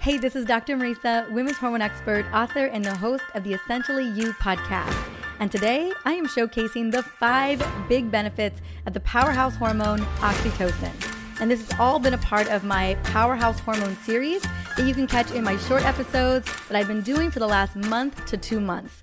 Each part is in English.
Hey, this is Dr. Mariza, women's hormone expert, author, and the host of the Essentially You podcast. And today I am showcasing the five big benefits of the powerhouse hormone, oxytocin. And this has all been a part of my Powerhouse Hormone series that you can catch in my short episodes that I've been doing for the last month to two months.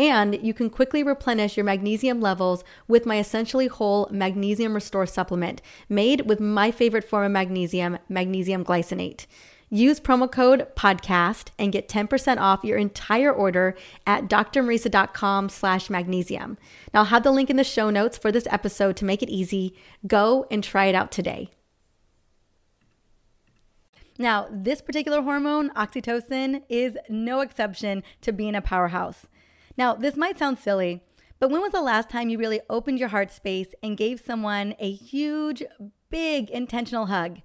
And you can quickly replenish your magnesium levels with my essentially whole magnesium restore supplement made with my favorite form of magnesium, magnesium glycinate. Use promo code podcast and get 10% off your entire order at drmariza.com slash magnesium. Now I'll have the link in the show notes for this episode to make it easy. Go and try it out today. Now, this particular hormone, oxytocin, is no exception to being a powerhouse. Now, this might sound silly, but when was the last time you really opened your heart space and gave someone a huge, big, intentional hug?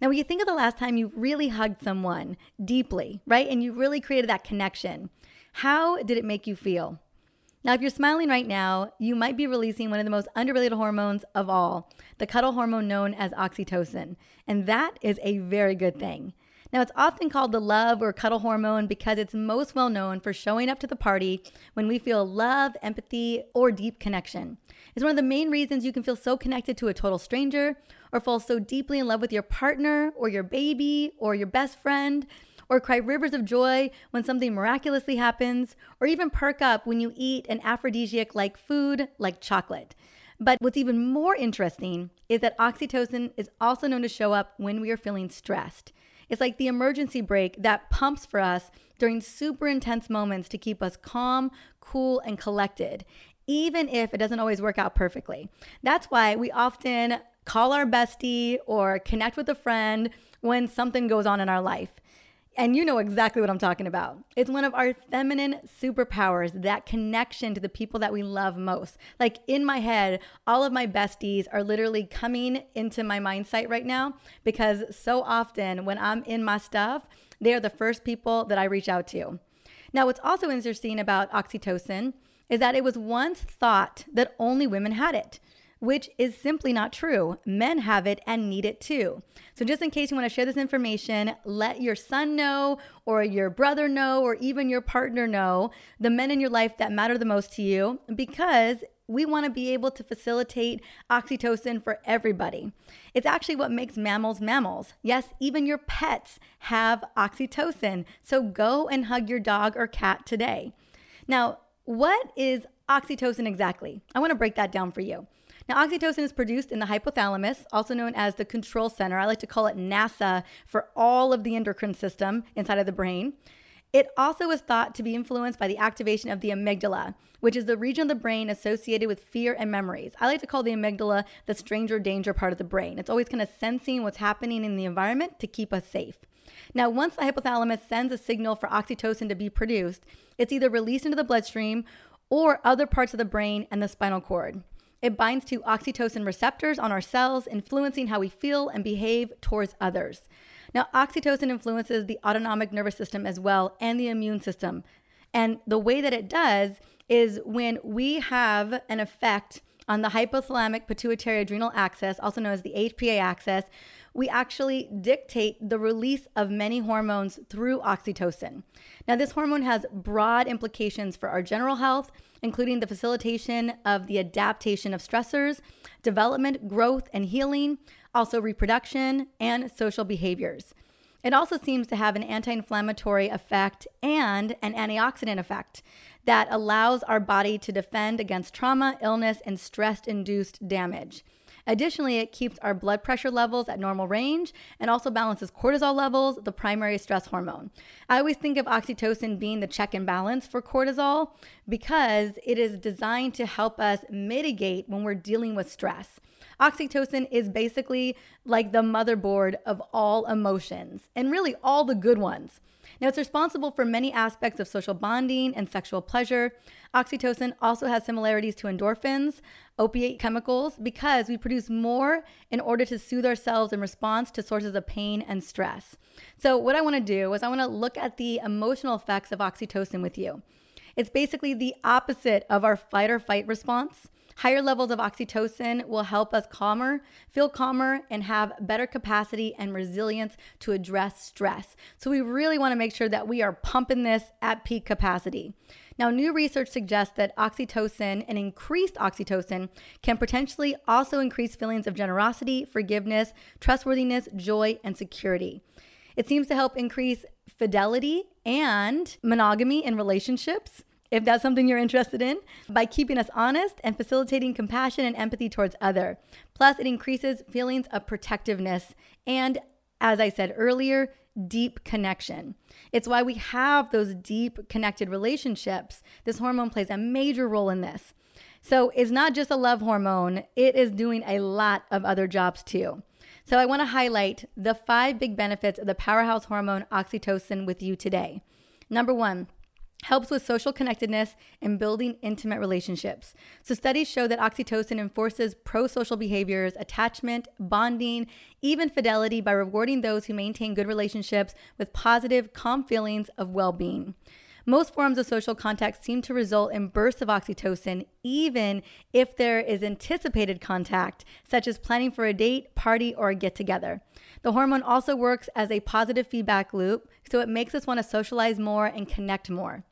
Now, when you think of the last time you really hugged someone deeply, right, and you really created that connection, how did it make you feel? Now, if you're smiling right now, you might be releasing one of the most underrated hormones of all, the cuddle hormone known as oxytocin. And that is a very good thing. Now, it's often called the love or cuddle hormone because it's most well known for showing up to the party when we feel love, empathy, or deep connection. It's one of the main reasons you can feel so connected to a total stranger or fall so deeply in love with your partner or your baby or your best friend or cry rivers of joy when something miraculously happens, or even perk up when you eat an aphrodisiac like food like chocolate. But what's even more interesting is that oxytocin is also known to show up when we are feeling stressed. It's like the emergency brake that pumps for us during super intense moments to keep us calm, cool, and collected, even if it doesn't always work out perfectly. That's why we often call our bestie or connect with a friend when something goes on in our life. And you know exactly what I'm talking about. It's one of our feminine superpowers, that connection to the people that we love most. Like in my head, all of my besties are literally coming into my mind sight right now because so often when I'm in my stuff, they are the first people that I reach out to. Now, what's also interesting about oxytocin is that it was once thought that only women had it which is simply not true. Men have it and need it too. So, just in case you want to share this information, let your son know, or your brother know, or even your partner know the men in your life that matter the most to you because we want to be able to facilitate oxytocin for everybody. It's actually what makes mammals mammals. Yes, even your pets have oxytocin. So, go and hug your dog or cat today. Now, what is oxytocin exactly? I want to break that down for you. Now, oxytocin is produced in the hypothalamus, also known as the control center. I like to call it NASA for all of the endocrine system inside of the brain. It also is thought to be influenced by the activation of the amygdala, which is the region of the brain associated with fear and memories. I like to call the amygdala the stranger danger part of the brain. It's always kind of sensing what's happening in the environment to keep us safe. Now, once the hypothalamus sends a signal for oxytocin to be produced, it's either released into the bloodstream or other parts of the brain and the spinal cord. It binds to oxytocin receptors on our cells, influencing how we feel and behave towards others. Now, oxytocin influences the autonomic nervous system as well and the immune system. And the way that it does is when we have an effect on the hypothalamic pituitary adrenal axis, also known as the HPA axis, we actually dictate the release of many hormones through oxytocin. Now, this hormone has broad implications for our general health, including the facilitation of the adaptation of stressors, development, growth, and healing, also reproduction, and social behaviors. It also seems to have an anti inflammatory effect and an antioxidant effect that allows our body to defend against trauma, illness, and stress induced damage. Additionally, it keeps our blood pressure levels at normal range and also balances cortisol levels, the primary stress hormone. I always think of oxytocin being the check and balance for cortisol because it is designed to help us mitigate when we're dealing with stress. Oxytocin is basically like the motherboard of all emotions and really all the good ones. Now, it's responsible for many aspects of social bonding and sexual pleasure. Oxytocin also has similarities to endorphins, opiate chemicals, because we produce more in order to soothe ourselves in response to sources of pain and stress. So, what I want to do is I want to look at the emotional effects of oxytocin with you. It's basically the opposite of our fight or fight response. Higher levels of oxytocin will help us calmer, feel calmer, and have better capacity and resilience to address stress. So, we really want to make sure that we are pumping this at peak capacity. Now, new research suggests that oxytocin and increased oxytocin can potentially also increase feelings of generosity, forgiveness, trustworthiness, joy, and security. It seems to help increase fidelity and monogamy in relationships if that's something you're interested in, by keeping us honest and facilitating compassion and empathy towards other. Plus, it increases feelings of protectiveness and, as I said earlier, deep connection. It's why we have those deep connected relationships. This hormone plays a major role in this. So, it's not just a love hormone, it is doing a lot of other jobs too. So, I want to highlight the five big benefits of the powerhouse hormone oxytocin with you today. Number one, helps with social connectedness and building intimate relationships. So, studies show that oxytocin enforces pro social behaviors, attachment, bonding, even fidelity by rewarding those who maintain good relationships with positive, calm feelings of well being. Most forms of social contact seem to result in bursts of oxytocin, even if there is anticipated contact, such as planning for a date, party, or a get together. The hormone also works as a positive feedback loop, so it makes us want to socialize more and connect more.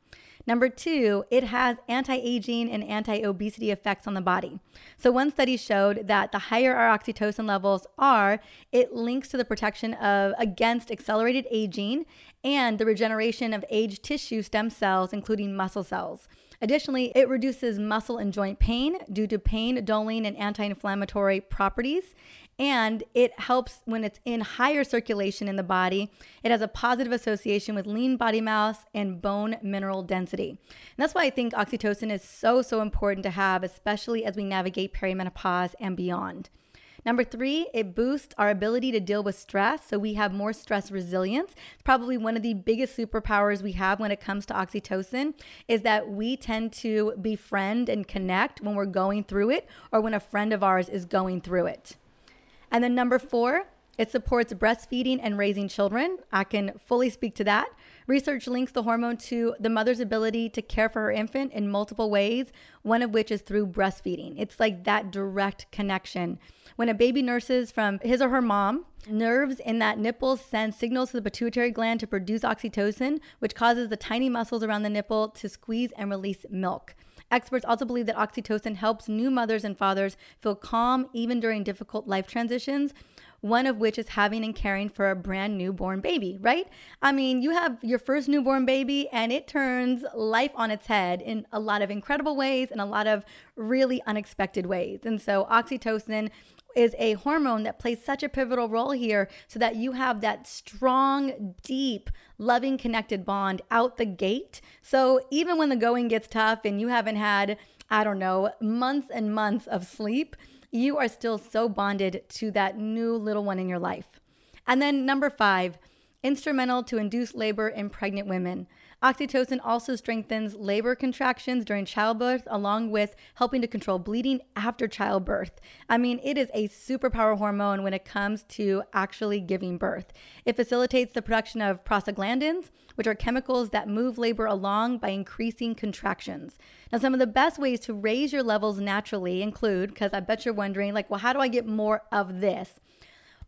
Number two, it has anti aging and anti obesity effects on the body. So, one study showed that the higher our oxytocin levels are, it links to the protection of against accelerated aging and the regeneration of aged tissue stem cells, including muscle cells. Additionally, it reduces muscle and joint pain due to pain, dulling, and anti inflammatory properties and it helps when it's in higher circulation in the body. It has a positive association with lean body mass and bone mineral density. And that's why I think oxytocin is so, so important to have, especially as we navigate perimenopause and beyond. Number three, it boosts our ability to deal with stress. So we have more stress resilience. It's probably one of the biggest superpowers we have when it comes to oxytocin is that we tend to befriend and connect when we're going through it or when a friend of ours is going through it. And then number four, it supports breastfeeding and raising children. I can fully speak to that. Research links the hormone to the mother's ability to care for her infant in multiple ways, one of which is through breastfeeding. It's like that direct connection. When a baby nurses from his or her mom, nerves in that nipple send signals to the pituitary gland to produce oxytocin, which causes the tiny muscles around the nipple to squeeze and release milk. Experts also believe that oxytocin helps new mothers and fathers feel calm even during difficult life transitions, one of which is having and caring for a brand newborn baby, right? I mean, you have your first newborn baby and it turns life on its head in a lot of incredible ways and a lot of really unexpected ways. And so, oxytocin is a hormone that plays such a pivotal role here so that you have that strong, deep, loving, connected bond out the gate. So even when the going gets tough and you haven't had, I don't know, months and months of sleep, you are still so bonded to that new little one in your life. And then number five, instrumental to induce labor in pregnant women. Oxytocin also strengthens labor contractions during childbirth, along with helping to control bleeding after childbirth. I mean, it is a superpower hormone when it comes to actually giving birth. It facilitates the production of prostaglandins, which are chemicals that move labor along by increasing contractions. Now, some of the best ways to raise your levels naturally include, because I bet you're wondering, like, well, how do I get more of this?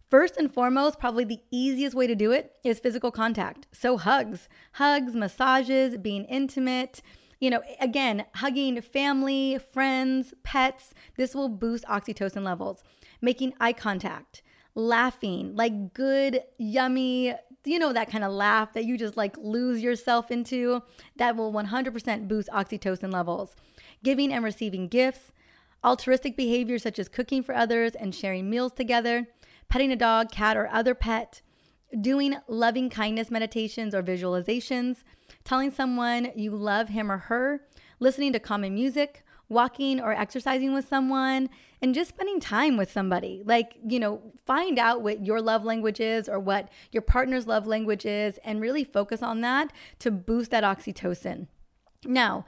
First and foremost, probably the easiest way to do it is physical contact. So, hugs, hugs, massages, being intimate. You know, again, hugging family, friends, pets, this will boost oxytocin levels. Making eye contact, laughing, like good, yummy, you know, that kind of laugh that you just like lose yourself into, that will 100% boost oxytocin levels. Giving and receiving gifts, altruistic behaviors such as cooking for others and sharing meals together petting a dog, cat, or other pet, doing loving kindness meditations or visualizations, telling someone you love him or her, listening to calming music, walking or exercising with someone, and just spending time with somebody. Like, you know, find out what your love language is or what your partner's love language is and really focus on that to boost that oxytocin. Now,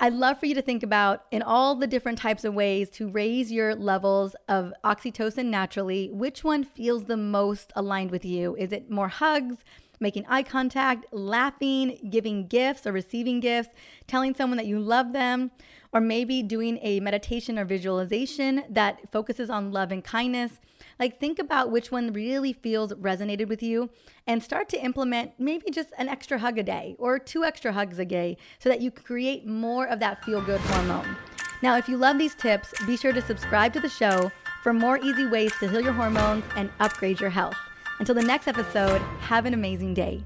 I'd love for you to think about in all the different types of ways to raise your levels of oxytocin naturally, which one feels the most aligned with you? Is it more hugs? Making eye contact, laughing, giving gifts or receiving gifts, telling someone that you love them, or maybe doing a meditation or visualization that focuses on love and kindness. Like, think about which one really feels resonated with you and start to implement maybe just an extra hug a day or two extra hugs a day so that you create more of that feel good hormone. Now, if you love these tips, be sure to subscribe to the show for more easy ways to heal your hormones and upgrade your health. Until the next episode, have an amazing day.